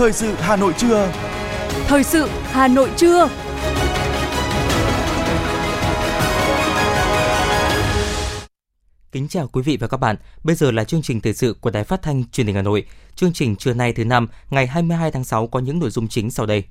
Thời sự Hà Nội trưa. Thời sự Hà Nội trưa. Kính chào quý vị và các bạn. Bây giờ là chương trình thời sự của Đài Phát thanh Truyền hình Hà Nội. Chương trình trưa nay thứ năm, ngày 22 tháng 6 có những nội dung chính sau đây.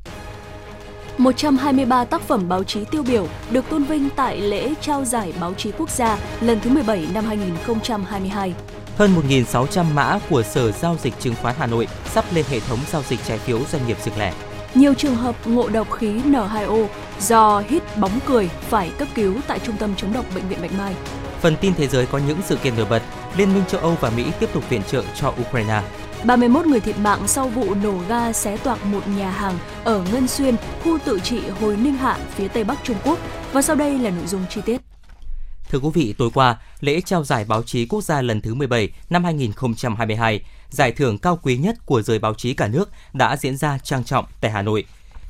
123 tác phẩm báo chí tiêu biểu được tôn vinh tại lễ trao giải báo chí quốc gia lần thứ 17 năm 2022. Hơn 1.600 mã của Sở Giao dịch Chứng khoán Hà Nội sắp lên hệ thống giao dịch trái phiếu doanh nghiệp riêng lẻ. Nhiều trường hợp ngộ độc khí N2O do hít bóng cười phải cấp cứu tại Trung tâm chống độc Bệnh viện Bạch Mai. Phần tin thế giới có những sự kiện nổi bật, Liên minh châu Âu và Mỹ tiếp tục viện trợ cho Ukraine. 31 người thiệt mạng sau vụ nổ ga xé toạc một nhà hàng ở Ngân Xuyên, khu tự trị Hồi Ninh Hạ, phía Tây Bắc Trung Quốc. Và sau đây là nội dung chi tiết. Thưa quý vị, tối qua, lễ trao giải báo chí quốc gia lần thứ 17 năm 2022, giải thưởng cao quý nhất của giới báo chí cả nước đã diễn ra trang trọng tại Hà Nội.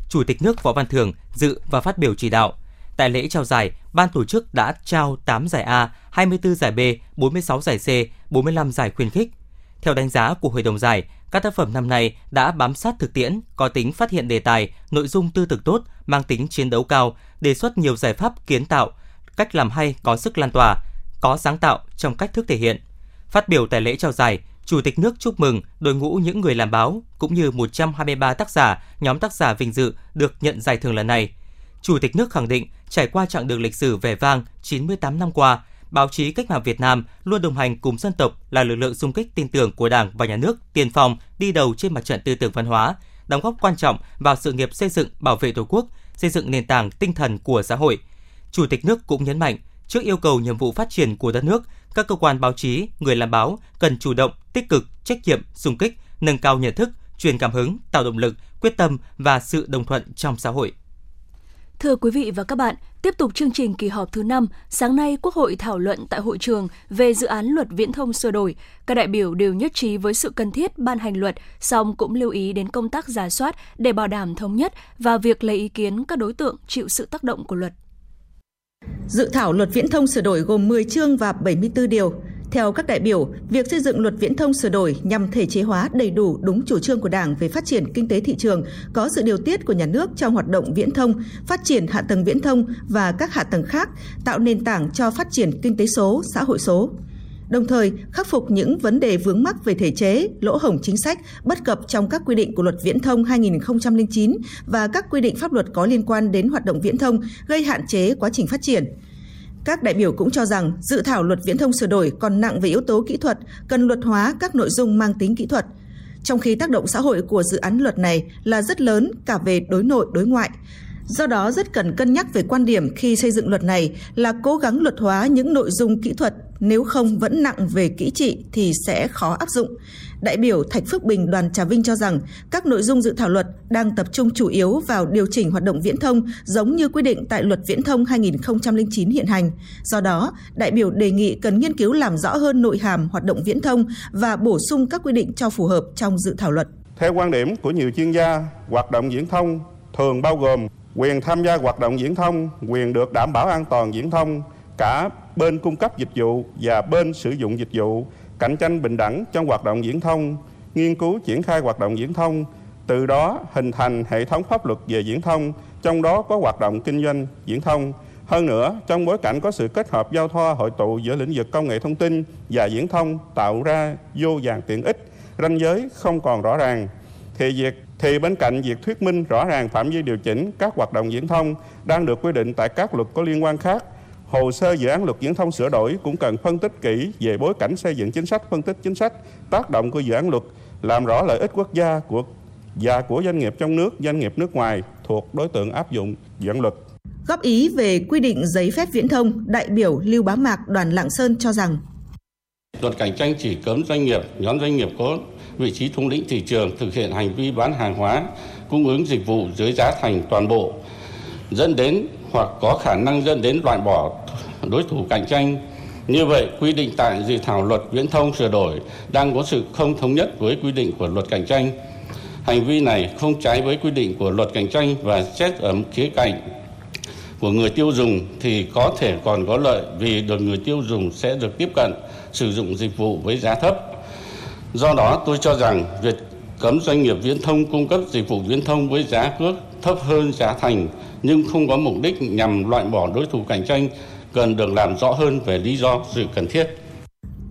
Chủ tịch nước Võ Văn Thưởng dự và phát biểu chỉ đạo. Tại lễ trao giải, ban tổ chức đã trao 8 giải A, 24 giải B, 46 giải C, 45 giải khuyến khích. Theo đánh giá của Hội đồng giải, các tác phẩm năm nay đã bám sát thực tiễn, có tính phát hiện đề tài, nội dung tư tưởng tốt, mang tính chiến đấu cao, đề xuất nhiều giải pháp kiến tạo, cách làm hay có sức lan tỏa, có sáng tạo trong cách thức thể hiện. Phát biểu tại lễ trao giải, Chủ tịch nước chúc mừng đội ngũ những người làm báo cũng như 123 tác giả, nhóm tác giả vinh dự được nhận giải thưởng lần này. Chủ tịch nước khẳng định, trải qua chặng đường lịch sử vẻ vang 98 năm qua, báo chí cách mạng Việt Nam luôn đồng hành cùng dân tộc là lực lượng xung kích tin tưởng của Đảng và Nhà nước, tiên phong đi đầu trên mặt trận tư tưởng văn hóa, đóng góp quan trọng vào sự nghiệp xây dựng, bảo vệ Tổ quốc, xây dựng nền tảng tinh thần của xã hội. Chủ tịch nước cũng nhấn mạnh, trước yêu cầu nhiệm vụ phát triển của đất nước, các cơ quan báo chí, người làm báo cần chủ động, tích cực, trách nhiệm, xung kích, nâng cao nhận thức, truyền cảm hứng, tạo động lực, quyết tâm và sự đồng thuận trong xã hội. Thưa quý vị và các bạn, tiếp tục chương trình kỳ họp thứ 5, sáng nay Quốc hội thảo luận tại hội trường về dự án luật viễn thông sửa đổi. Các đại biểu đều nhất trí với sự cần thiết ban hành luật, song cũng lưu ý đến công tác giả soát để bảo đảm thống nhất và việc lấy ý kiến các đối tượng chịu sự tác động của luật. Dự thảo luật viễn thông sửa đổi gồm 10 chương và 74 điều. Theo các đại biểu, việc xây dựng luật viễn thông sửa đổi nhằm thể chế hóa đầy đủ đúng chủ trương của Đảng về phát triển kinh tế thị trường, có sự điều tiết của nhà nước trong hoạt động viễn thông, phát triển hạ tầng viễn thông và các hạ tầng khác, tạo nền tảng cho phát triển kinh tế số, xã hội số đồng thời khắc phục những vấn đề vướng mắc về thể chế, lỗ hổng chính sách, bất cập trong các quy định của Luật Viễn thông 2009 và các quy định pháp luật có liên quan đến hoạt động viễn thông gây hạn chế quá trình phát triển. Các đại biểu cũng cho rằng dự thảo luật viễn thông sửa đổi còn nặng về yếu tố kỹ thuật, cần luật hóa các nội dung mang tính kỹ thuật. Trong khi tác động xã hội của dự án luật này là rất lớn cả về đối nội đối ngoại. Do đó rất cần cân nhắc về quan điểm khi xây dựng luật này là cố gắng luật hóa những nội dung kỹ thuật, nếu không vẫn nặng về kỹ trị thì sẽ khó áp dụng. Đại biểu Thạch Phước Bình đoàn Trà Vinh cho rằng các nội dung dự thảo luật đang tập trung chủ yếu vào điều chỉnh hoạt động viễn thông giống như quy định tại luật viễn thông 2009 hiện hành. Do đó, đại biểu đề nghị cần nghiên cứu làm rõ hơn nội hàm hoạt động viễn thông và bổ sung các quy định cho phù hợp trong dự thảo luật. Theo quan điểm của nhiều chuyên gia, hoạt động viễn thông thường bao gồm quyền tham gia hoạt động viễn thông, quyền được đảm bảo an toàn viễn thông, cả bên cung cấp dịch vụ và bên sử dụng dịch vụ, cạnh tranh bình đẳng trong hoạt động viễn thông, nghiên cứu triển khai hoạt động viễn thông, từ đó hình thành hệ thống pháp luật về viễn thông, trong đó có hoạt động kinh doanh viễn thông. Hơn nữa, trong bối cảnh có sự kết hợp giao thoa hội tụ giữa lĩnh vực công nghệ thông tin và viễn thông tạo ra vô vàng tiện ích, ranh giới không còn rõ ràng, thì việc thì bên cạnh việc thuyết minh rõ ràng phạm vi điều chỉnh các hoạt động viễn thông đang được quy định tại các luật có liên quan khác, hồ sơ dự án luật viễn thông sửa đổi cũng cần phân tích kỹ về bối cảnh xây dựng chính sách, phân tích chính sách, tác động của dự án luật, làm rõ lợi ích quốc gia của và của doanh nghiệp trong nước, doanh nghiệp nước ngoài thuộc đối tượng áp dụng dự án luật. Góp ý về quy định giấy phép viễn thông, đại biểu Lưu Bá Mạc đoàn Lạng Sơn cho rằng Luật cạnh tranh chỉ cấm doanh nghiệp, nhóm doanh nghiệp có vị trí thống lĩnh thị trường thực hiện hành vi bán hàng hóa, cung ứng dịch vụ dưới giá thành toàn bộ, dẫn đến hoặc có khả năng dẫn đến loại bỏ đối thủ cạnh tranh. Như vậy, quy định tại dự thảo luật viễn thông sửa đổi đang có sự không thống nhất với quy định của luật cạnh tranh. Hành vi này không trái với quy định của luật cạnh tranh và xét ở khía cạnh của người tiêu dùng thì có thể còn có lợi vì được người tiêu dùng sẽ được tiếp cận sử dụng dịch vụ với giá thấp. Do đó, tôi cho rằng việc cấm doanh nghiệp viễn thông cung cấp dịch vụ viễn thông với giá cước thấp hơn giá thành nhưng không có mục đích nhằm loại bỏ đối thủ cạnh tranh cần được làm rõ hơn về lý do sự cần thiết.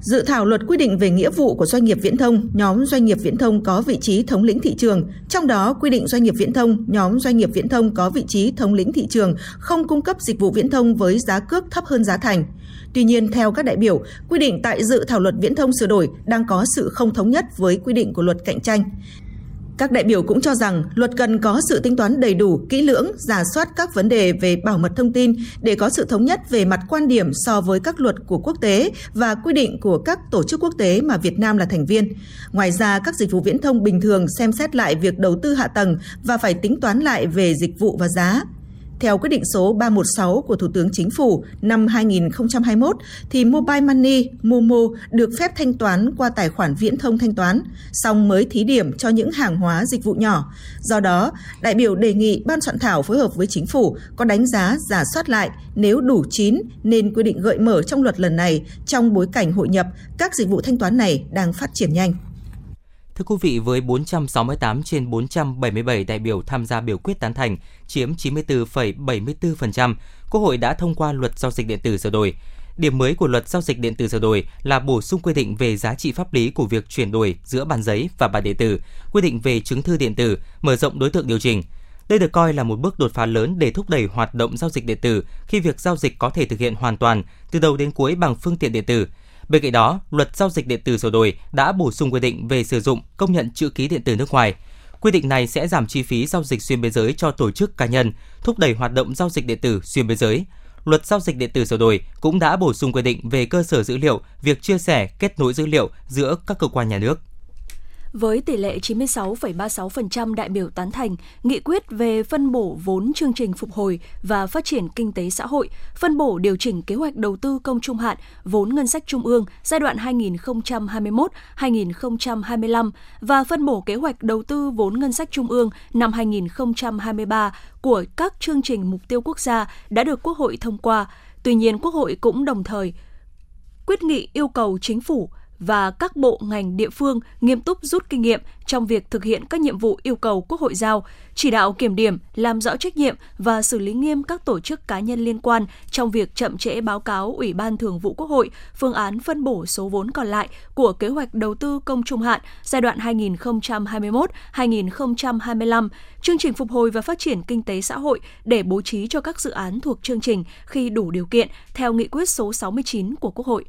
Dự thảo luật quy định về nghĩa vụ của doanh nghiệp viễn thông, nhóm doanh nghiệp viễn thông có vị trí thống lĩnh thị trường, trong đó quy định doanh nghiệp viễn thông, nhóm doanh nghiệp viễn thông có vị trí thống lĩnh thị trường không cung cấp dịch vụ viễn thông với giá cước thấp hơn giá thành. Tuy nhiên, theo các đại biểu, quy định tại dự thảo luật viễn thông sửa đổi đang có sự không thống nhất với quy định của luật cạnh tranh. Các đại biểu cũng cho rằng luật cần có sự tính toán đầy đủ, kỹ lưỡng, giả soát các vấn đề về bảo mật thông tin để có sự thống nhất về mặt quan điểm so với các luật của quốc tế và quy định của các tổ chức quốc tế mà Việt Nam là thành viên. Ngoài ra, các dịch vụ viễn thông bình thường xem xét lại việc đầu tư hạ tầng và phải tính toán lại về dịch vụ và giá. Theo quyết định số 316 của Thủ tướng Chính phủ năm 2021 thì Mobile Money Momo được phép thanh toán qua tài khoản viễn thông thanh toán, song mới thí điểm cho những hàng hóa dịch vụ nhỏ. Do đó, đại biểu đề nghị ban soạn thảo phối hợp với chính phủ có đánh giá giả soát lại nếu đủ chín nên quy định gợi mở trong luật lần này trong bối cảnh hội nhập, các dịch vụ thanh toán này đang phát triển nhanh. Thưa quý vị, với 468 trên 477 đại biểu tham gia biểu quyết tán thành, chiếm 94,74%, Quốc hội đã thông qua luật giao dịch điện tử sửa đổi. Điểm mới của luật giao dịch điện tử sửa đổi là bổ sung quy định về giá trị pháp lý của việc chuyển đổi giữa bản giấy và bản điện tử, quy định về chứng thư điện tử, mở rộng đối tượng điều chỉnh. Đây được coi là một bước đột phá lớn để thúc đẩy hoạt động giao dịch điện tử khi việc giao dịch có thể thực hiện hoàn toàn từ đầu đến cuối bằng phương tiện điện tử. Bên cạnh đó, luật giao dịch điện tử sửa đổi đã bổ sung quy định về sử dụng công nhận chữ ký điện tử nước ngoài. Quy định này sẽ giảm chi phí giao dịch xuyên biên giới cho tổ chức cá nhân, thúc đẩy hoạt động giao dịch điện tử xuyên biên giới. Luật giao dịch điện tử sửa đổi cũng đã bổ sung quy định về cơ sở dữ liệu, việc chia sẻ, kết nối dữ liệu giữa các cơ quan nhà nước với tỷ lệ 96,36% đại biểu tán thành nghị quyết về phân bổ vốn chương trình phục hồi và phát triển kinh tế xã hội, phân bổ điều chỉnh kế hoạch đầu tư công trung hạn vốn ngân sách trung ương giai đoạn 2021-2025 và phân bổ kế hoạch đầu tư vốn ngân sách trung ương năm 2023 của các chương trình mục tiêu quốc gia đã được Quốc hội thông qua. Tuy nhiên, Quốc hội cũng đồng thời quyết nghị yêu cầu chính phủ và các bộ ngành địa phương nghiêm túc rút kinh nghiệm trong việc thực hiện các nhiệm vụ yêu cầu Quốc hội giao, chỉ đạo kiểm điểm, làm rõ trách nhiệm và xử lý nghiêm các tổ chức cá nhân liên quan trong việc chậm trễ báo cáo Ủy ban Thường vụ Quốc hội phương án phân bổ số vốn còn lại của kế hoạch đầu tư công trung hạn giai đoạn 2021-2025, chương trình phục hồi và phát triển kinh tế xã hội để bố trí cho các dự án thuộc chương trình khi đủ điều kiện theo nghị quyết số 69 của Quốc hội.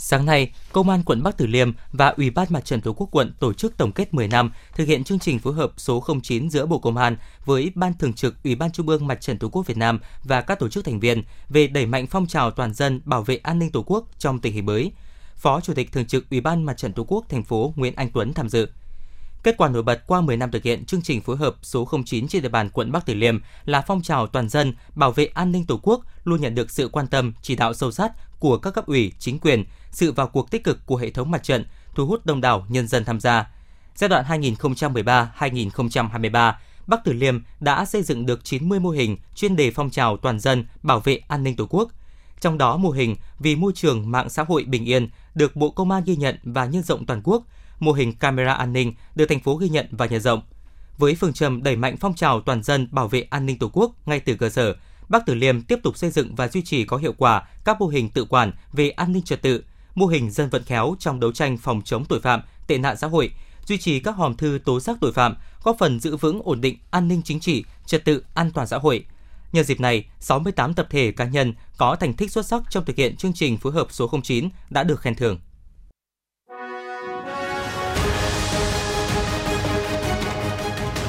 Sáng nay, Công an quận Bắc Từ Liêm và Ủy ban Mặt trận Tổ quốc quận tổ chức tổng kết 10 năm thực hiện chương trình phối hợp số 09 giữa Bộ Công an với Ban Thường trực Ủy ban Trung ương Mặt trận Tổ quốc Việt Nam và các tổ chức thành viên về đẩy mạnh phong trào toàn dân bảo vệ an ninh Tổ quốc trong tình hình mới. Phó Chủ tịch Thường trực Ủy ban Mặt trận Tổ quốc thành phố Nguyễn Anh Tuấn tham dự. Kết quả nổi bật qua 10 năm thực hiện chương trình phối hợp số 09 trên địa bàn quận Bắc Từ Liêm là phong trào toàn dân bảo vệ an ninh Tổ quốc luôn nhận được sự quan tâm, chỉ đạo sâu sát của các cấp ủy, chính quyền, sự vào cuộc tích cực của hệ thống mặt trận, thu hút đông đảo nhân dân tham gia. Giai đoạn 2013-2023, Bắc Từ Liêm đã xây dựng được 90 mô hình chuyên đề phong trào toàn dân bảo vệ an ninh Tổ quốc. Trong đó mô hình vì môi trường mạng xã hội bình yên được Bộ Công an ghi nhận và nhân rộng toàn quốc, mô hình camera an ninh được thành phố ghi nhận và nhân rộng. Với phương châm đẩy mạnh phong trào toàn dân bảo vệ an ninh Tổ quốc ngay từ cơ sở, Bắc Từ Liêm tiếp tục xây dựng và duy trì có hiệu quả các mô hình tự quản về an ninh trật tự, mô hình dân vận khéo trong đấu tranh phòng chống tội phạm, tệ nạn xã hội, duy trì các hòm thư tố giác tội phạm, góp phần giữ vững ổn định an ninh chính trị, trật tự an toàn xã hội. Nhân dịp này, 68 tập thể cá nhân có thành tích xuất sắc trong thực hiện chương trình phối hợp số 09 đã được khen thưởng.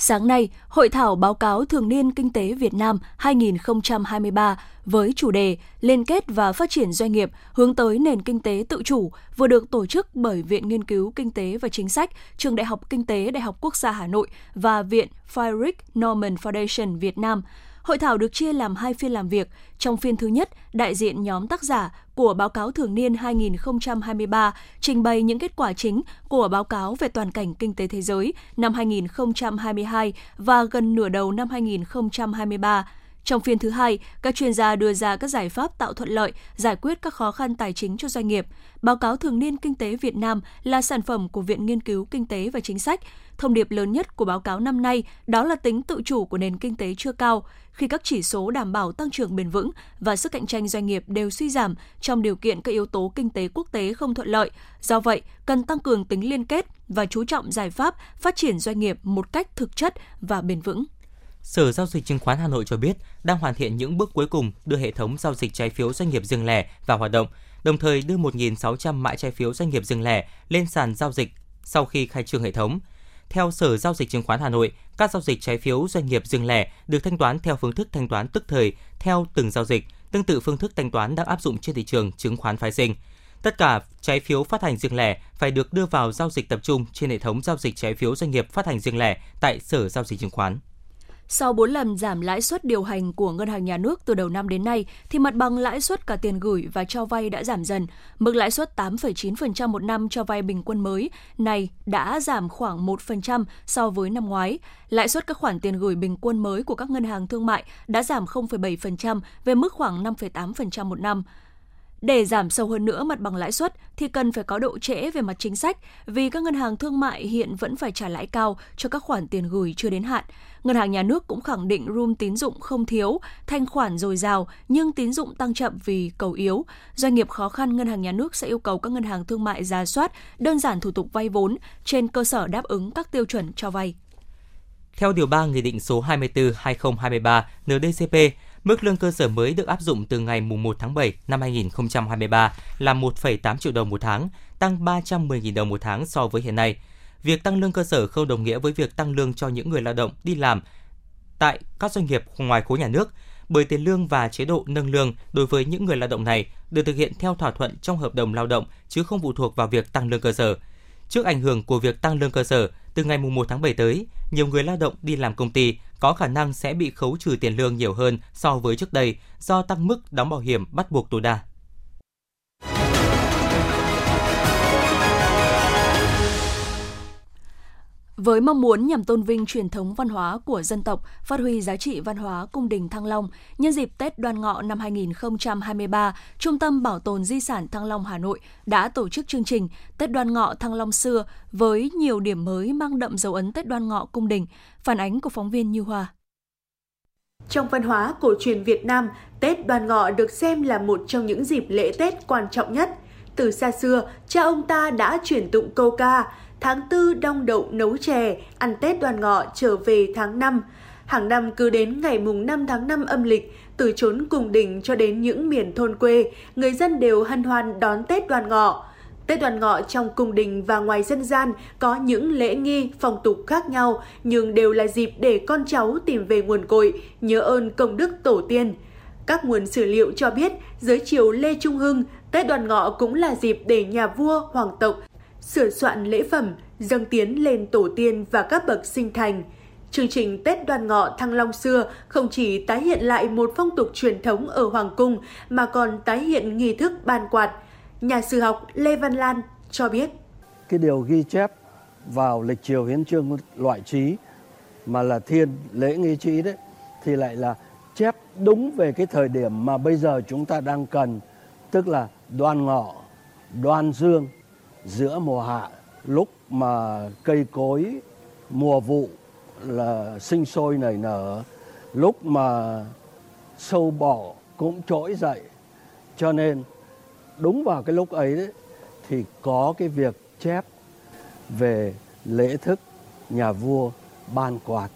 Sáng nay, Hội thảo báo cáo thường niên kinh tế Việt Nam 2023 với chủ đề Liên kết và phát triển doanh nghiệp hướng tới nền kinh tế tự chủ vừa được tổ chức bởi Viện Nghiên cứu Kinh tế và Chính sách, Trường Đại học Kinh tế Đại học Quốc gia Hà Nội và Viện Friedrich Norman Foundation Việt Nam – Hội thảo được chia làm hai phiên làm việc. Trong phiên thứ nhất, đại diện nhóm tác giả của báo cáo thường niên 2023 trình bày những kết quả chính của báo cáo về toàn cảnh kinh tế thế giới năm 2022 và gần nửa đầu năm 2023 trong phiên thứ hai, các chuyên gia đưa ra các giải pháp tạo thuận lợi, giải quyết các khó khăn tài chính cho doanh nghiệp. Báo cáo thường niên kinh tế Việt Nam là sản phẩm của Viện Nghiên cứu Kinh tế và Chính sách. Thông điệp lớn nhất của báo cáo năm nay đó là tính tự chủ của nền kinh tế chưa cao, khi các chỉ số đảm bảo tăng trưởng bền vững và sức cạnh tranh doanh nghiệp đều suy giảm trong điều kiện các yếu tố kinh tế quốc tế không thuận lợi. Do vậy, cần tăng cường tính liên kết và chú trọng giải pháp phát triển doanh nghiệp một cách thực chất và bền vững. Sở Giao dịch Chứng khoán Hà Nội cho biết đang hoàn thiện những bước cuối cùng đưa hệ thống giao dịch trái phiếu doanh nghiệp riêng lẻ vào hoạt động, đồng thời đưa 1.600 mã trái phiếu doanh nghiệp riêng lẻ lên sàn giao dịch sau khi khai trương hệ thống. Theo Sở Giao dịch Chứng khoán Hà Nội, các giao dịch trái phiếu doanh nghiệp riêng lẻ được thanh toán theo phương thức thanh toán tức thời theo từng giao dịch, tương tự phương thức thanh toán đang áp dụng trên thị trường chứng khoán phái sinh. Tất cả trái phiếu phát hành riêng lẻ phải được đưa vào giao dịch tập trung trên hệ thống giao dịch trái phiếu doanh nghiệp phát hành riêng lẻ tại Sở Giao dịch Chứng khoán. Sau 4 lần giảm lãi suất điều hành của ngân hàng nhà nước từ đầu năm đến nay, thì mặt bằng lãi suất cả tiền gửi và cho vay đã giảm dần. Mức lãi suất 8,9% một năm cho vay bình quân mới này đã giảm khoảng 1% so với năm ngoái. Lãi suất các khoản tiền gửi bình quân mới của các ngân hàng thương mại đã giảm 0,7% về mức khoảng 5,8% một năm. Để giảm sâu hơn nữa mặt bằng lãi suất thì cần phải có độ trễ về mặt chính sách vì các ngân hàng thương mại hiện vẫn phải trả lãi cao cho các khoản tiền gửi chưa đến hạn. Ngân hàng nhà nước cũng khẳng định room tín dụng không thiếu, thanh khoản dồi dào nhưng tín dụng tăng chậm vì cầu yếu. Doanh nghiệp khó khăn, ngân hàng nhà nước sẽ yêu cầu các ngân hàng thương mại ra soát, đơn giản thủ tục vay vốn trên cơ sở đáp ứng các tiêu chuẩn cho vay. Theo điều 3 Nghị định số 24/2023 NDCP, Mức lương cơ sở mới được áp dụng từ ngày 1 tháng 7 năm 2023 là 1,8 triệu đồng một tháng, tăng 310.000 đồng một tháng so với hiện nay. Việc tăng lương cơ sở không đồng nghĩa với việc tăng lương cho những người lao động đi làm tại các doanh nghiệp ngoài khối nhà nước, bởi tiền lương và chế độ nâng lương đối với những người lao động này được thực hiện theo thỏa thuận trong hợp đồng lao động chứ không phụ thuộc vào việc tăng lương cơ sở. Trước ảnh hưởng của việc tăng lương cơ sở, từ ngày 1 tháng 7 tới, nhiều người lao động đi làm công ty có khả năng sẽ bị khấu trừ tiền lương nhiều hơn so với trước đây do tăng mức đóng bảo hiểm bắt buộc tối đa. Với mong muốn nhằm tôn vinh truyền thống văn hóa của dân tộc, phát huy giá trị văn hóa cung đình Thăng Long, nhân dịp Tết Đoan Ngọ năm 2023, Trung tâm Bảo tồn Di sản Thăng Long Hà Nội đã tổ chức chương trình Tết Đoan Ngọ Thăng Long xưa với nhiều điểm mới mang đậm dấu ấn Tết Đoan Ngọ cung đình. Phản ánh của phóng viên Như Hoa. Trong văn hóa cổ truyền Việt Nam, Tết Đoan Ngọ được xem là một trong những dịp lễ Tết quan trọng nhất. Từ xa xưa, cha ông ta đã truyền tụng câu ca tháng tư đong đậu nấu chè, ăn Tết đoàn ngọ trở về tháng 5. Hàng năm cứ đến ngày mùng 5 tháng 5 âm lịch, từ chốn cùng đỉnh cho đến những miền thôn quê, người dân đều hân hoan đón Tết đoàn ngọ. Tết đoàn ngọ trong cung đình và ngoài dân gian có những lễ nghi, phong tục khác nhau nhưng đều là dịp để con cháu tìm về nguồn cội, nhớ ơn công đức tổ tiên. Các nguồn sử liệu cho biết, dưới triều Lê Trung Hưng, Tết đoàn ngọ cũng là dịp để nhà vua, hoàng tộc sửa soạn lễ phẩm, dâng tiến lên tổ tiên và các bậc sinh thành. Chương trình Tết Đoan Ngọ Thăng Long xưa không chỉ tái hiện lại một phong tục truyền thống ở Hoàng Cung mà còn tái hiện nghi thức ban quạt. Nhà sử học Lê Văn Lan cho biết. Cái điều ghi chép vào lịch triều hiến trương loại trí mà là thiên lễ nghi trí đấy thì lại là chép đúng về cái thời điểm mà bây giờ chúng ta đang cần tức là đoan ngọ đoan dương giữa mùa hạ lúc mà cây cối mùa vụ là sinh sôi nảy nở lúc mà sâu bọ cũng trỗi dậy cho nên đúng vào cái lúc ấy đấy, thì có cái việc chép về lễ thức nhà vua ban quạt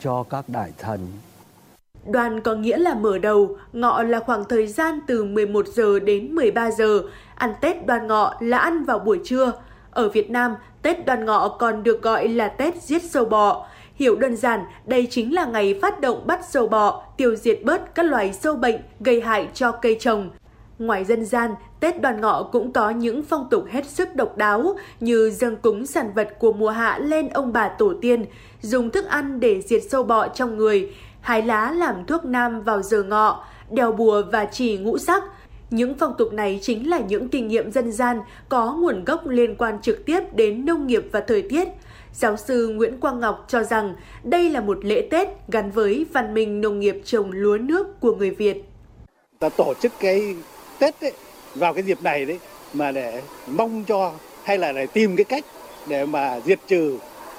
cho các đại thần. Đoàn có nghĩa là mở đầu, ngọ là khoảng thời gian từ 11 giờ đến 13 giờ, Ăn Tết đoan ngọ là ăn vào buổi trưa. Ở Việt Nam, Tết đoan ngọ còn được gọi là Tết giết sâu bọ. Hiểu đơn giản, đây chính là ngày phát động bắt sâu bọ, tiêu diệt bớt các loài sâu bệnh gây hại cho cây trồng. Ngoài dân gian, Tết đoàn ngọ cũng có những phong tục hết sức độc đáo như dâng cúng sản vật của mùa hạ lên ông bà tổ tiên, dùng thức ăn để diệt sâu bọ trong người, hái lá làm thuốc nam vào giờ ngọ, đeo bùa và chỉ ngũ sắc. Những phong tục này chính là những kinh nghiệm dân gian có nguồn gốc liên quan trực tiếp đến nông nghiệp và thời tiết. Giáo sư Nguyễn Quang Ngọc cho rằng đây là một lễ Tết gắn với văn minh nông nghiệp trồng lúa nước của người Việt. Ta tổ chức cái Tết ấy, vào cái dịp này đấy mà để mong cho hay là để tìm cái cách để mà diệt trừ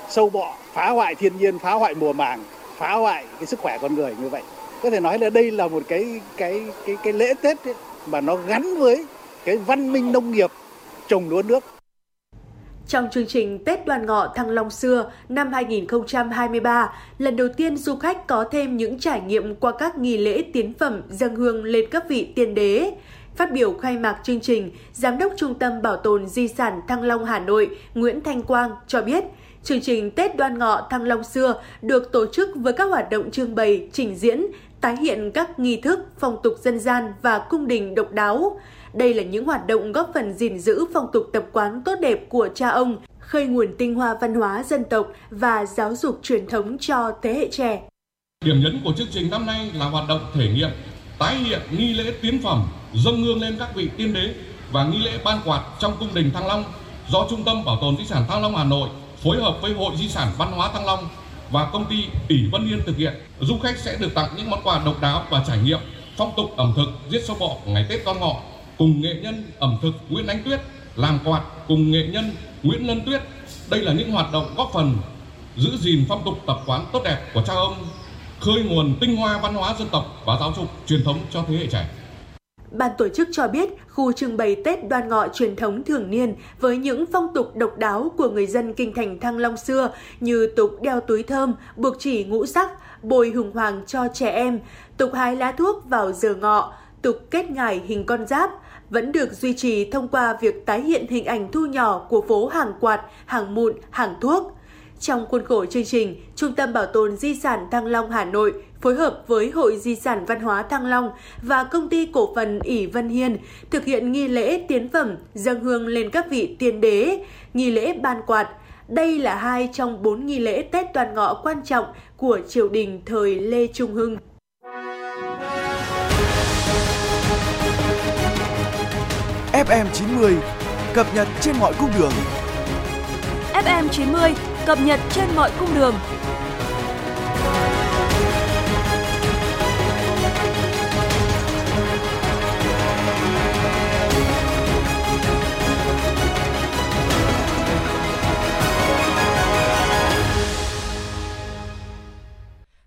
sâu bọ, phá hoại thiên nhiên, phá hoại mùa màng, phá hoại cái sức khỏe con người như vậy. Có thể nói là đây là một cái cái cái cái lễ Tết ấy, mà nó gắn với cái văn minh nông nghiệp trồng lúa nước trong chương trình Tết Đoàn Ngọ Thăng Long xưa năm 2023, lần đầu tiên du khách có thêm những trải nghiệm qua các nghi lễ tiến phẩm dâng hương lên các vị tiên đế. Phát biểu khai mạc chương trình, Giám đốc Trung tâm Bảo tồn Di sản Thăng Long Hà Nội Nguyễn Thanh Quang cho biết, chương trình Tết Đoan Ngọ Thăng Long xưa được tổ chức với các hoạt động trưng bày, trình diễn, tái hiện các nghi thức, phong tục dân gian và cung đình độc đáo. Đây là những hoạt động góp phần gìn giữ phong tục tập quán tốt đẹp của cha ông, khơi nguồn tinh hoa văn hóa dân tộc và giáo dục truyền thống cho thế hệ trẻ. Điểm nhấn của chương trình năm nay là hoạt động thể nghiệm tái hiện nghi lễ tiến phẩm dâng hương lên các vị tiên đế và nghi lễ ban quạt trong cung đình Thăng Long do Trung tâm Bảo tồn Di sản Thăng Long Hà Nội phối hợp với Hội Di sản Văn hóa Thăng Long và công ty tỷ Vân Yên thực hiện. Du khách sẽ được tặng những món quà độc đáo và trải nghiệm phong tục ẩm thực giết sâu bọ ngày Tết Con Ngọ cùng nghệ nhân ẩm thực Nguyễn Ánh Tuyết làm quạt cùng nghệ nhân Nguyễn Lân Tuyết. Đây là những hoạt động góp phần giữ gìn phong tục tập quán tốt đẹp của cha ông, khơi nguồn tinh hoa văn hóa dân tộc và giáo dục truyền thống cho thế hệ trẻ. Ban tổ chức cho biết khu trưng bày Tết đoan ngọ truyền thống thường niên với những phong tục độc đáo của người dân kinh thành Thăng Long xưa như tục đeo túi thơm, buộc chỉ ngũ sắc, bồi hùng hoàng cho trẻ em, tục hái lá thuốc vào giờ ngọ, tục kết ngải hình con giáp, vẫn được duy trì thông qua việc tái hiện hình ảnh thu nhỏ của phố hàng quạt, hàng mụn, hàng thuốc. Trong khuôn khổ chương trình, Trung tâm Bảo tồn Di sản Thăng Long Hà Nội phối hợp với Hội Di sản Văn hóa Thăng Long và công ty cổ phần ỷ Vân Hiên thực hiện nghi lễ tiến phẩm dâng hương lên các vị tiên đế, nghi lễ ban quạt. Đây là hai trong bốn nghi lễ Tết toàn ngọ quan trọng của triều đình thời Lê Trung Hưng. FM90 cập nhật trên mọi cung đường. FM90 cập nhật trên mọi cung đường.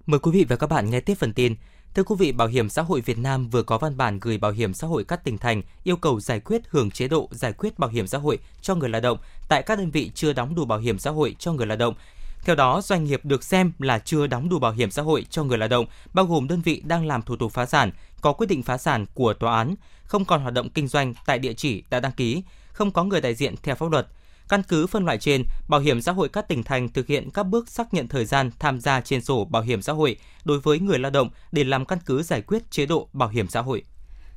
Mời quý vị và các bạn nghe tiếp phần tin. Thưa quý vị, Bảo hiểm xã hội Việt Nam vừa có văn bản gửi Bảo hiểm xã hội các tỉnh thành yêu cầu giải quyết hưởng chế độ giải quyết bảo hiểm xã hội cho người lao động tại các đơn vị chưa đóng đủ bảo hiểm xã hội cho người lao động. Theo đó, doanh nghiệp được xem là chưa đóng đủ bảo hiểm xã hội cho người lao động, bao gồm đơn vị đang làm thủ tục phá sản, có quyết định phá sản của tòa án, không còn hoạt động kinh doanh tại địa chỉ đã đăng ký, không có người đại diện theo pháp luật – Căn cứ phân loại trên, Bảo hiểm xã hội các tỉnh thành thực hiện các bước xác nhận thời gian tham gia trên sổ bảo hiểm xã hội đối với người lao động để làm căn cứ giải quyết chế độ bảo hiểm xã hội.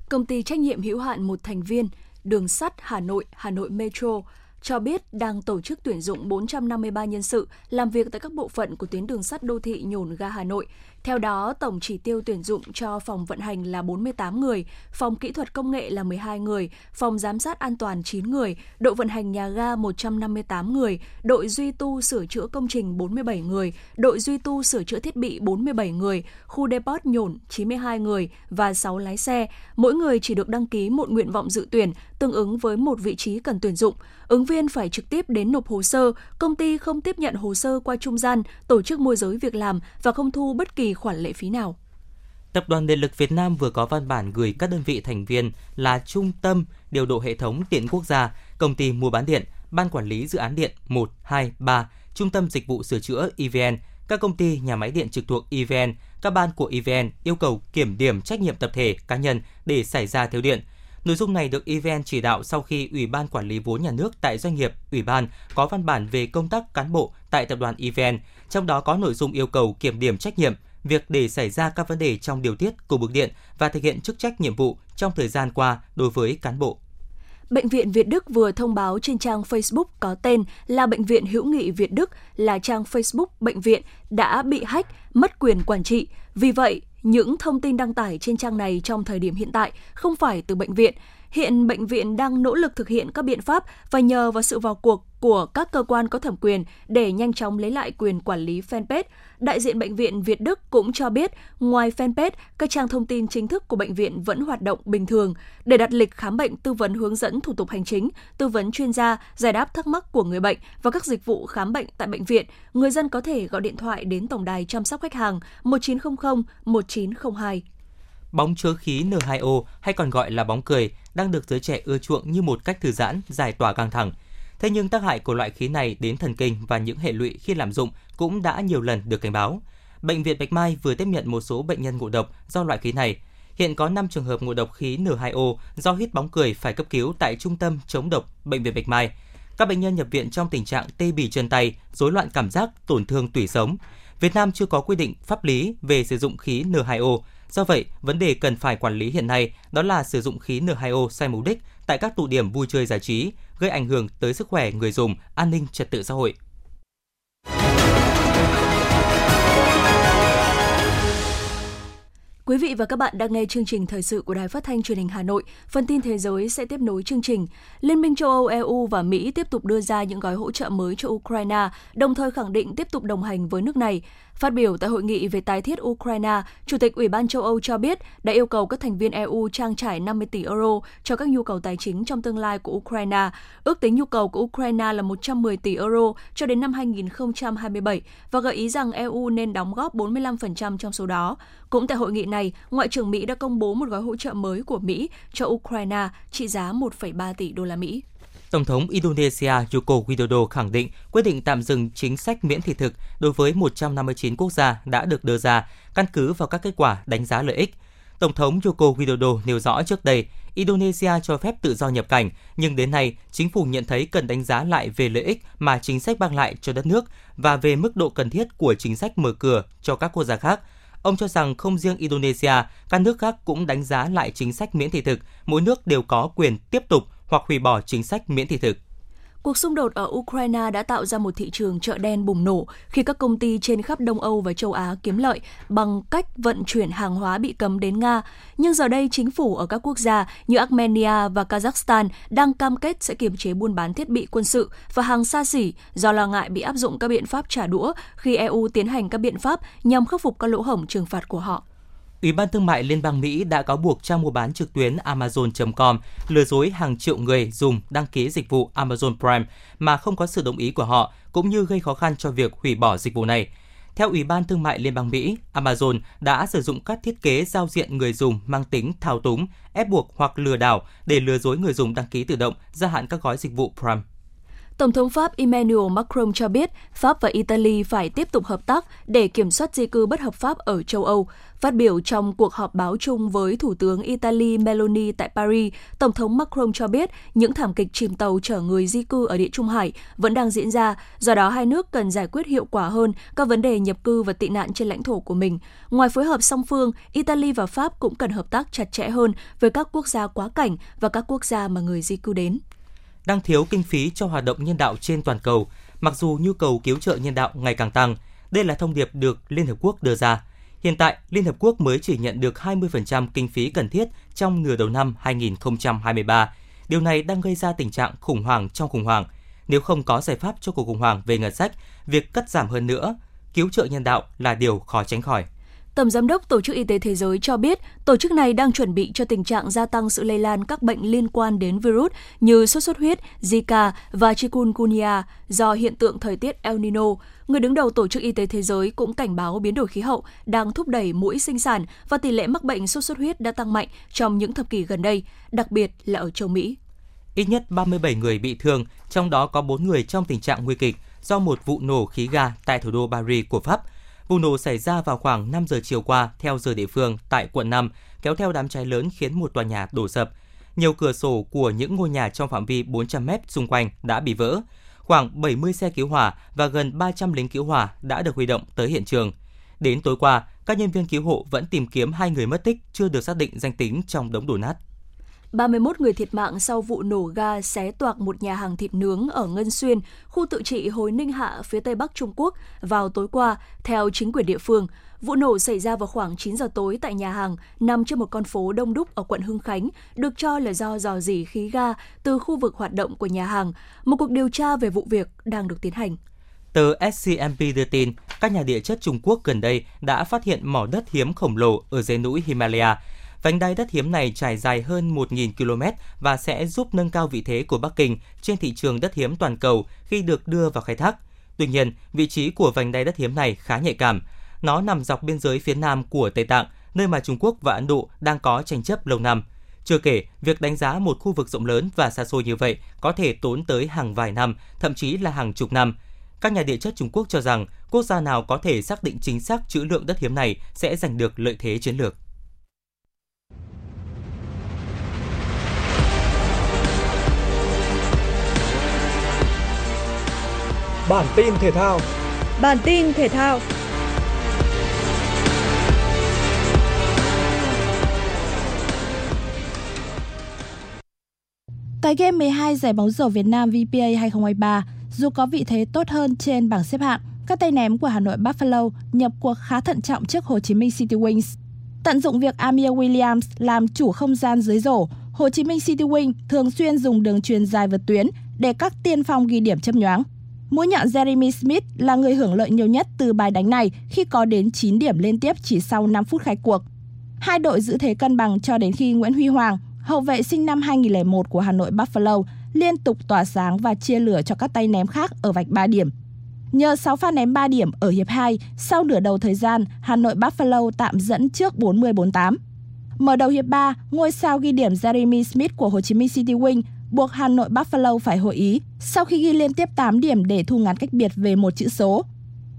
Công ty trách nhiệm hữu hạn một thành viên Đường sắt Hà Nội, Hà Nội Metro cho biết đang tổ chức tuyển dụng 453 nhân sự làm việc tại các bộ phận của tuyến đường sắt đô thị nhổn ga Hà Nội theo đó, tổng chỉ tiêu tuyển dụng cho phòng vận hành là 48 người, phòng kỹ thuật công nghệ là 12 người, phòng giám sát an toàn 9 người, đội vận hành nhà ga 158 người, đội duy tu sửa chữa công trình 47 người, đội duy tu sửa chữa thiết bị 47 người, khu depot nhổn 92 người và 6 lái xe. Mỗi người chỉ được đăng ký một nguyện vọng dự tuyển, tương ứng với một vị trí cần tuyển dụng. Ứng viên phải trực tiếp đến nộp hồ sơ, công ty không tiếp nhận hồ sơ qua trung gian, tổ chức môi giới việc làm và không thu bất kỳ khoản lệ phí nào. Tập đoàn Điện lực Việt Nam vừa có văn bản gửi các đơn vị thành viên là Trung tâm Điều độ Hệ thống Điện Quốc gia, Công ty Mua bán điện, Ban Quản lý Dự án Điện 1, 2, 3, Trung tâm Dịch vụ Sửa chữa EVN, các công ty nhà máy điện trực thuộc EVN, các ban của EVN yêu cầu kiểm điểm trách nhiệm tập thể cá nhân để xảy ra thiếu điện. Nội dung này được EVN chỉ đạo sau khi Ủy ban Quản lý vốn nhà nước tại doanh nghiệp, Ủy ban có văn bản về công tác cán bộ tại tập đoàn EVN, trong đó có nội dung yêu cầu kiểm điểm trách nhiệm, việc để xảy ra các vấn đề trong điều tiết của bực điện và thực hiện chức trách nhiệm vụ trong thời gian qua đối với cán bộ. Bệnh viện Việt Đức vừa thông báo trên trang Facebook có tên là Bệnh viện Hữu nghị Việt Đức là trang Facebook bệnh viện đã bị hack, mất quyền quản trị. Vì vậy, những thông tin đăng tải trên trang này trong thời điểm hiện tại không phải từ bệnh viện. Hiện bệnh viện đang nỗ lực thực hiện các biện pháp và nhờ vào sự vào cuộc của các cơ quan có thẩm quyền để nhanh chóng lấy lại quyền quản lý fanpage. Đại diện bệnh viện Việt Đức cũng cho biết, ngoài fanpage, các trang thông tin chính thức của bệnh viện vẫn hoạt động bình thường. Để đặt lịch khám bệnh, tư vấn hướng dẫn thủ tục hành chính, tư vấn chuyên gia, giải đáp thắc mắc của người bệnh và các dịch vụ khám bệnh tại bệnh viện, người dân có thể gọi điện thoại đến tổng đài chăm sóc khách hàng 1900 1902. Bóng chứa khí N2O hay còn gọi là bóng cười đang được giới trẻ ưa chuộng như một cách thư giãn, giải tỏa căng thẳng. Thế nhưng tác hại của loại khí này đến thần kinh và những hệ lụy khi lạm dụng cũng đã nhiều lần được cảnh báo. Bệnh viện Bạch Mai vừa tiếp nhận một số bệnh nhân ngộ độc do loại khí này. Hiện có 5 trường hợp ngộ độc khí N2O do hít bóng cười phải cấp cứu tại Trung tâm chống độc Bệnh viện Bạch Mai. Các bệnh nhân nhập viện trong tình trạng tê bì chân tay, rối loạn cảm giác, tổn thương tủy sống. Việt Nam chưa có quy định pháp lý về sử dụng khí N2O. Do vậy, vấn đề cần phải quản lý hiện nay đó là sử dụng khí N2O sai mục đích tại các tụ điểm vui chơi giải trí, gây ảnh hưởng tới sức khỏe người dùng, an ninh trật tự xã hội. Quý vị và các bạn đang nghe chương trình thời sự của Đài Phát thanh Truyền hình Hà Nội. Phần tin thế giới sẽ tiếp nối chương trình. Liên minh châu Âu EU và Mỹ tiếp tục đưa ra những gói hỗ trợ mới cho Ukraine, đồng thời khẳng định tiếp tục đồng hành với nước này. Phát biểu tại hội nghị về tái thiết Ukraine, Chủ tịch Ủy ban châu Âu cho biết đã yêu cầu các thành viên EU trang trải 50 tỷ euro cho các nhu cầu tài chính trong tương lai của Ukraine. Ước tính nhu cầu của Ukraine là 110 tỷ euro cho đến năm 2027 và gợi ý rằng EU nên đóng góp 45% trong số đó. Cũng tại hội nghị này, Ngoại trưởng Mỹ đã công bố một gói hỗ trợ mới của Mỹ cho Ukraine trị giá 1,3 tỷ đô la Mỹ. Tổng thống Indonesia Joko Widodo khẳng định quyết định tạm dừng chính sách miễn thị thực đối với 159 quốc gia đã được đưa ra căn cứ vào các kết quả đánh giá lợi ích. Tổng thống Joko Widodo nêu rõ trước đây, Indonesia cho phép tự do nhập cảnh, nhưng đến nay, chính phủ nhận thấy cần đánh giá lại về lợi ích mà chính sách mang lại cho đất nước và về mức độ cần thiết của chính sách mở cửa cho các quốc gia khác. Ông cho rằng không riêng Indonesia, các nước khác cũng đánh giá lại chính sách miễn thị thực, mỗi nước đều có quyền tiếp tục hoặc hủy bỏ chính sách miễn thị thực. Cuộc xung đột ở Ukraine đã tạo ra một thị trường chợ đen bùng nổ khi các công ty trên khắp Đông Âu và châu Á kiếm lợi bằng cách vận chuyển hàng hóa bị cấm đến Nga. Nhưng giờ đây, chính phủ ở các quốc gia như Armenia và Kazakhstan đang cam kết sẽ kiềm chế buôn bán thiết bị quân sự và hàng xa xỉ do lo ngại bị áp dụng các biện pháp trả đũa khi EU tiến hành các biện pháp nhằm khắc phục các lỗ hổng trừng phạt của họ. Ủy ban Thương mại Liên bang Mỹ đã cáo buộc trang mua bán trực tuyến Amazon.com lừa dối hàng triệu người dùng đăng ký dịch vụ Amazon Prime mà không có sự đồng ý của họ, cũng như gây khó khăn cho việc hủy bỏ dịch vụ này. Theo Ủy ban Thương mại Liên bang Mỹ, Amazon đã sử dụng các thiết kế giao diện người dùng mang tính thao túng, ép buộc hoặc lừa đảo để lừa dối người dùng đăng ký tự động gia hạn các gói dịch vụ Prime. Tổng thống Pháp Emmanuel Macron cho biết Pháp và Italy phải tiếp tục hợp tác để kiểm soát di cư bất hợp pháp ở châu Âu. Phát biểu trong cuộc họp báo chung với Thủ tướng Italy Meloni tại Paris, Tổng thống Macron cho biết những thảm kịch chìm tàu chở người di cư ở Địa Trung Hải vẫn đang diễn ra, do đó hai nước cần giải quyết hiệu quả hơn các vấn đề nhập cư và tị nạn trên lãnh thổ của mình. Ngoài phối hợp song phương, Italy và Pháp cũng cần hợp tác chặt chẽ hơn với các quốc gia quá cảnh và các quốc gia mà người di cư đến đang thiếu kinh phí cho hoạt động nhân đạo trên toàn cầu, mặc dù nhu cầu cứu trợ nhân đạo ngày càng tăng. Đây là thông điệp được Liên Hợp Quốc đưa ra. Hiện tại, Liên Hợp Quốc mới chỉ nhận được 20% kinh phí cần thiết trong nửa đầu năm 2023. Điều này đang gây ra tình trạng khủng hoảng trong khủng hoảng. Nếu không có giải pháp cho cuộc khủng hoảng về ngân sách, việc cắt giảm hơn nữa, cứu trợ nhân đạo là điều khó tránh khỏi. Tổng giám đốc Tổ chức Y tế Thế giới cho biết, tổ chức này đang chuẩn bị cho tình trạng gia tăng sự lây lan các bệnh liên quan đến virus như sốt xuất huyết, Zika và chikungunya do hiện tượng thời tiết El Nino. Người đứng đầu Tổ chức Y tế Thế giới cũng cảnh báo biến đổi khí hậu đang thúc đẩy mũi sinh sản và tỷ lệ mắc bệnh sốt xuất huyết đã tăng mạnh trong những thập kỷ gần đây, đặc biệt là ở châu Mỹ. Ít nhất 37 người bị thương, trong đó có 4 người trong tình trạng nguy kịch do một vụ nổ khí ga tại thủ đô Paris của Pháp – Vụ nổ xảy ra vào khoảng 5 giờ chiều qua theo giờ địa phương tại quận 5, kéo theo đám cháy lớn khiến một tòa nhà đổ sập. Nhiều cửa sổ của những ngôi nhà trong phạm vi 400 mét xung quanh đã bị vỡ. Khoảng 70 xe cứu hỏa và gần 300 lính cứu hỏa đã được huy động tới hiện trường. Đến tối qua, các nhân viên cứu hộ vẫn tìm kiếm hai người mất tích chưa được xác định danh tính trong đống đổ nát. 31 người thiệt mạng sau vụ nổ ga xé toạc một nhà hàng thịt nướng ở Ngân Xuyên, khu tự trị Hối Ninh Hạ, phía tây bắc Trung Quốc vào tối qua, theo chính quyền địa phương. Vụ nổ xảy ra vào khoảng 9 giờ tối tại nhà hàng nằm trên một con phố đông đúc ở quận Hưng Khánh, được cho là do dò dỉ khí ga từ khu vực hoạt động của nhà hàng. Một cuộc điều tra về vụ việc đang được tiến hành. Từ SCMP đưa tin, các nhà địa chất Trung Quốc gần đây đã phát hiện mỏ đất hiếm khổng lồ ở dãy núi Himalaya. Vành đai đất hiếm này trải dài hơn 1.000 km và sẽ giúp nâng cao vị thế của Bắc Kinh trên thị trường đất hiếm toàn cầu khi được đưa vào khai thác. Tuy nhiên, vị trí của vành đai đất hiếm này khá nhạy cảm. Nó nằm dọc biên giới phía nam của Tây Tạng, nơi mà Trung Quốc và Ấn Độ đang có tranh chấp lâu năm. Chưa kể, việc đánh giá một khu vực rộng lớn và xa xôi như vậy có thể tốn tới hàng vài năm, thậm chí là hàng chục năm. Các nhà địa chất Trung Quốc cho rằng quốc gia nào có thể xác định chính xác trữ lượng đất hiếm này sẽ giành được lợi thế chiến lược. Bản tin thể thao. Bản tin thể thao. Tại game 12 giải bóng rổ Việt Nam VPA 2023, dù có vị thế tốt hơn trên bảng xếp hạng, các tay ném của Hà Nội Buffalo nhập cuộc khá thận trọng trước Hồ Chí Minh City Wings. Tận dụng việc Amir Williams làm chủ không gian dưới rổ, Hồ Chí Minh City Wing thường xuyên dùng đường truyền dài vượt tuyến để các tiên phong ghi điểm chấp nhoáng. Mũi nhọn Jeremy Smith là người hưởng lợi nhiều nhất từ bài đánh này khi có đến 9 điểm liên tiếp chỉ sau 5 phút khai cuộc. Hai đội giữ thế cân bằng cho đến khi Nguyễn Huy Hoàng, hậu vệ sinh năm 2001 của Hà Nội Buffalo, liên tục tỏa sáng và chia lửa cho các tay ném khác ở vạch 3 điểm. Nhờ 6 pha ném 3 điểm ở hiệp 2, sau nửa đầu thời gian, Hà Nội Buffalo tạm dẫn trước 40-48. Mở đầu hiệp 3, ngôi sao ghi điểm Jeremy Smith của Hồ Chí Minh City Wing buộc Hà Nội Buffalo phải hội ý sau khi ghi liên tiếp 8 điểm để thu ngắn cách biệt về một chữ số.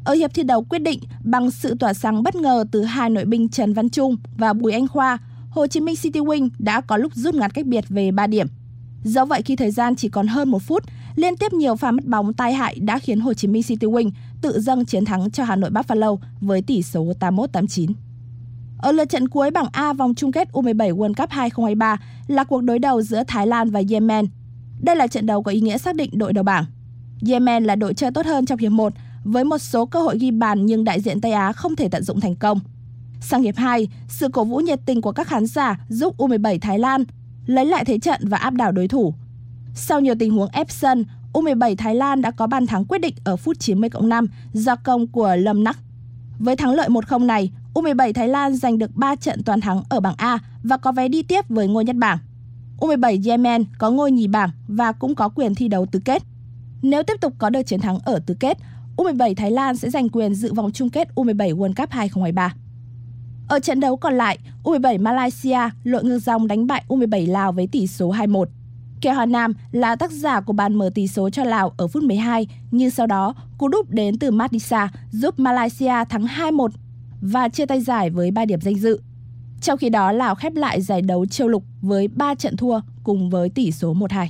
Ở hiệp thi đấu quyết định, bằng sự tỏa sáng bất ngờ từ hai nội binh Trần Văn Trung và Bùi Anh Khoa, Hồ Chí Minh City Wing đã có lúc rút ngắn cách biệt về 3 điểm. Do vậy khi thời gian chỉ còn hơn một phút, liên tiếp nhiều pha mất bóng tai hại đã khiến Hồ Chí Minh City Wing tự dâng chiến thắng cho Hà Nội Buffalo với tỷ số 81-89. Ở lượt trận cuối bảng A vòng chung kết U17 World Cup 2023 là cuộc đối đầu giữa Thái Lan và Yemen. Đây là trận đấu có ý nghĩa xác định đội đầu bảng. Yemen là đội chơi tốt hơn trong hiệp 1 với một số cơ hội ghi bàn nhưng đại diện Tây Á không thể tận dụng thành công. Sang hiệp 2, sự cổ vũ nhiệt tình của các khán giả giúp U17 Thái Lan lấy lại thế trận và áp đảo đối thủ. Sau nhiều tình huống ép sân, U17 Thái Lan đã có bàn thắng quyết định ở phút 90 cộng 5 do công của Lâm Nắc. Với thắng lợi 1-0 này, U17 Thái Lan giành được 3 trận toàn thắng ở bảng A và có vé đi tiếp với ngôi nhất bảng. U17 Yemen có ngôi nhì bảng và cũng có quyền thi đấu tứ kết. Nếu tiếp tục có được chiến thắng ở tứ kết, U17 Thái Lan sẽ giành quyền dự vòng chung kết U17 World Cup 2023. Ở trận đấu còn lại, U17 Malaysia lội ngược dòng đánh bại U17 Lào với tỷ số 2-1. Keo Hà Nam là tác giả của bàn mở tỷ số cho Lào ở phút 12, nhưng sau đó cú đúp đến từ Madisa giúp Malaysia thắng 2-1 và chia tay giải với 3 điểm danh dự. Trong khi đó, Lào khép lại giải đấu châu lục với 3 trận thua cùng với tỷ số 1-2.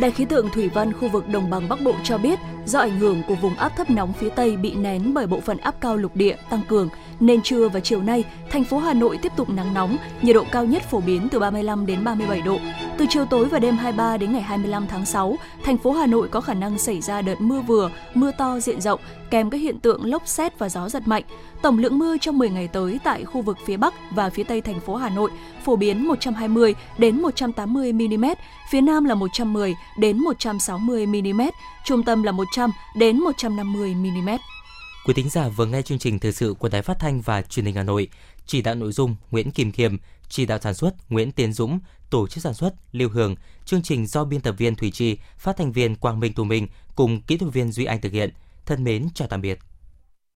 Đài khí tượng thủy văn khu vực đồng bằng Bắc Bộ cho biết, do ảnh hưởng của vùng áp thấp nóng phía Tây bị nén bởi bộ phận áp cao lục địa tăng cường, nên trưa và chiều nay, thành phố Hà Nội tiếp tục nắng nóng, nhiệt độ cao nhất phổ biến từ 35 đến 37 độ. Từ chiều tối và đêm 23 đến ngày 25 tháng 6, thành phố Hà Nội có khả năng xảy ra đợt mưa vừa, mưa to diện rộng, kèm các hiện tượng lốc xét và gió giật mạnh. Tổng lượng mưa trong 10 ngày tới tại khu vực phía Bắc và phía Tây thành phố Hà Nội phổ biến 120 đến 180 mm, phía Nam là 110 đến 160 mm, trung tâm là 100 đến 150 mm. Quý thính giả vừa nghe chương trình thời sự của Đài Phát thanh và Truyền hình Hà Nội. Chỉ đạo nội dung Nguyễn Kim Khiêm, chỉ đạo sản xuất Nguyễn Tiến Dũng, tổ chức sản xuất Lưu Hường, chương trình do biên tập viên Thủy Trì, phát thanh viên Quang Minh Tù Minh cùng kỹ thuật viên Duy Anh thực hiện. Thân mến chào tạm biệt.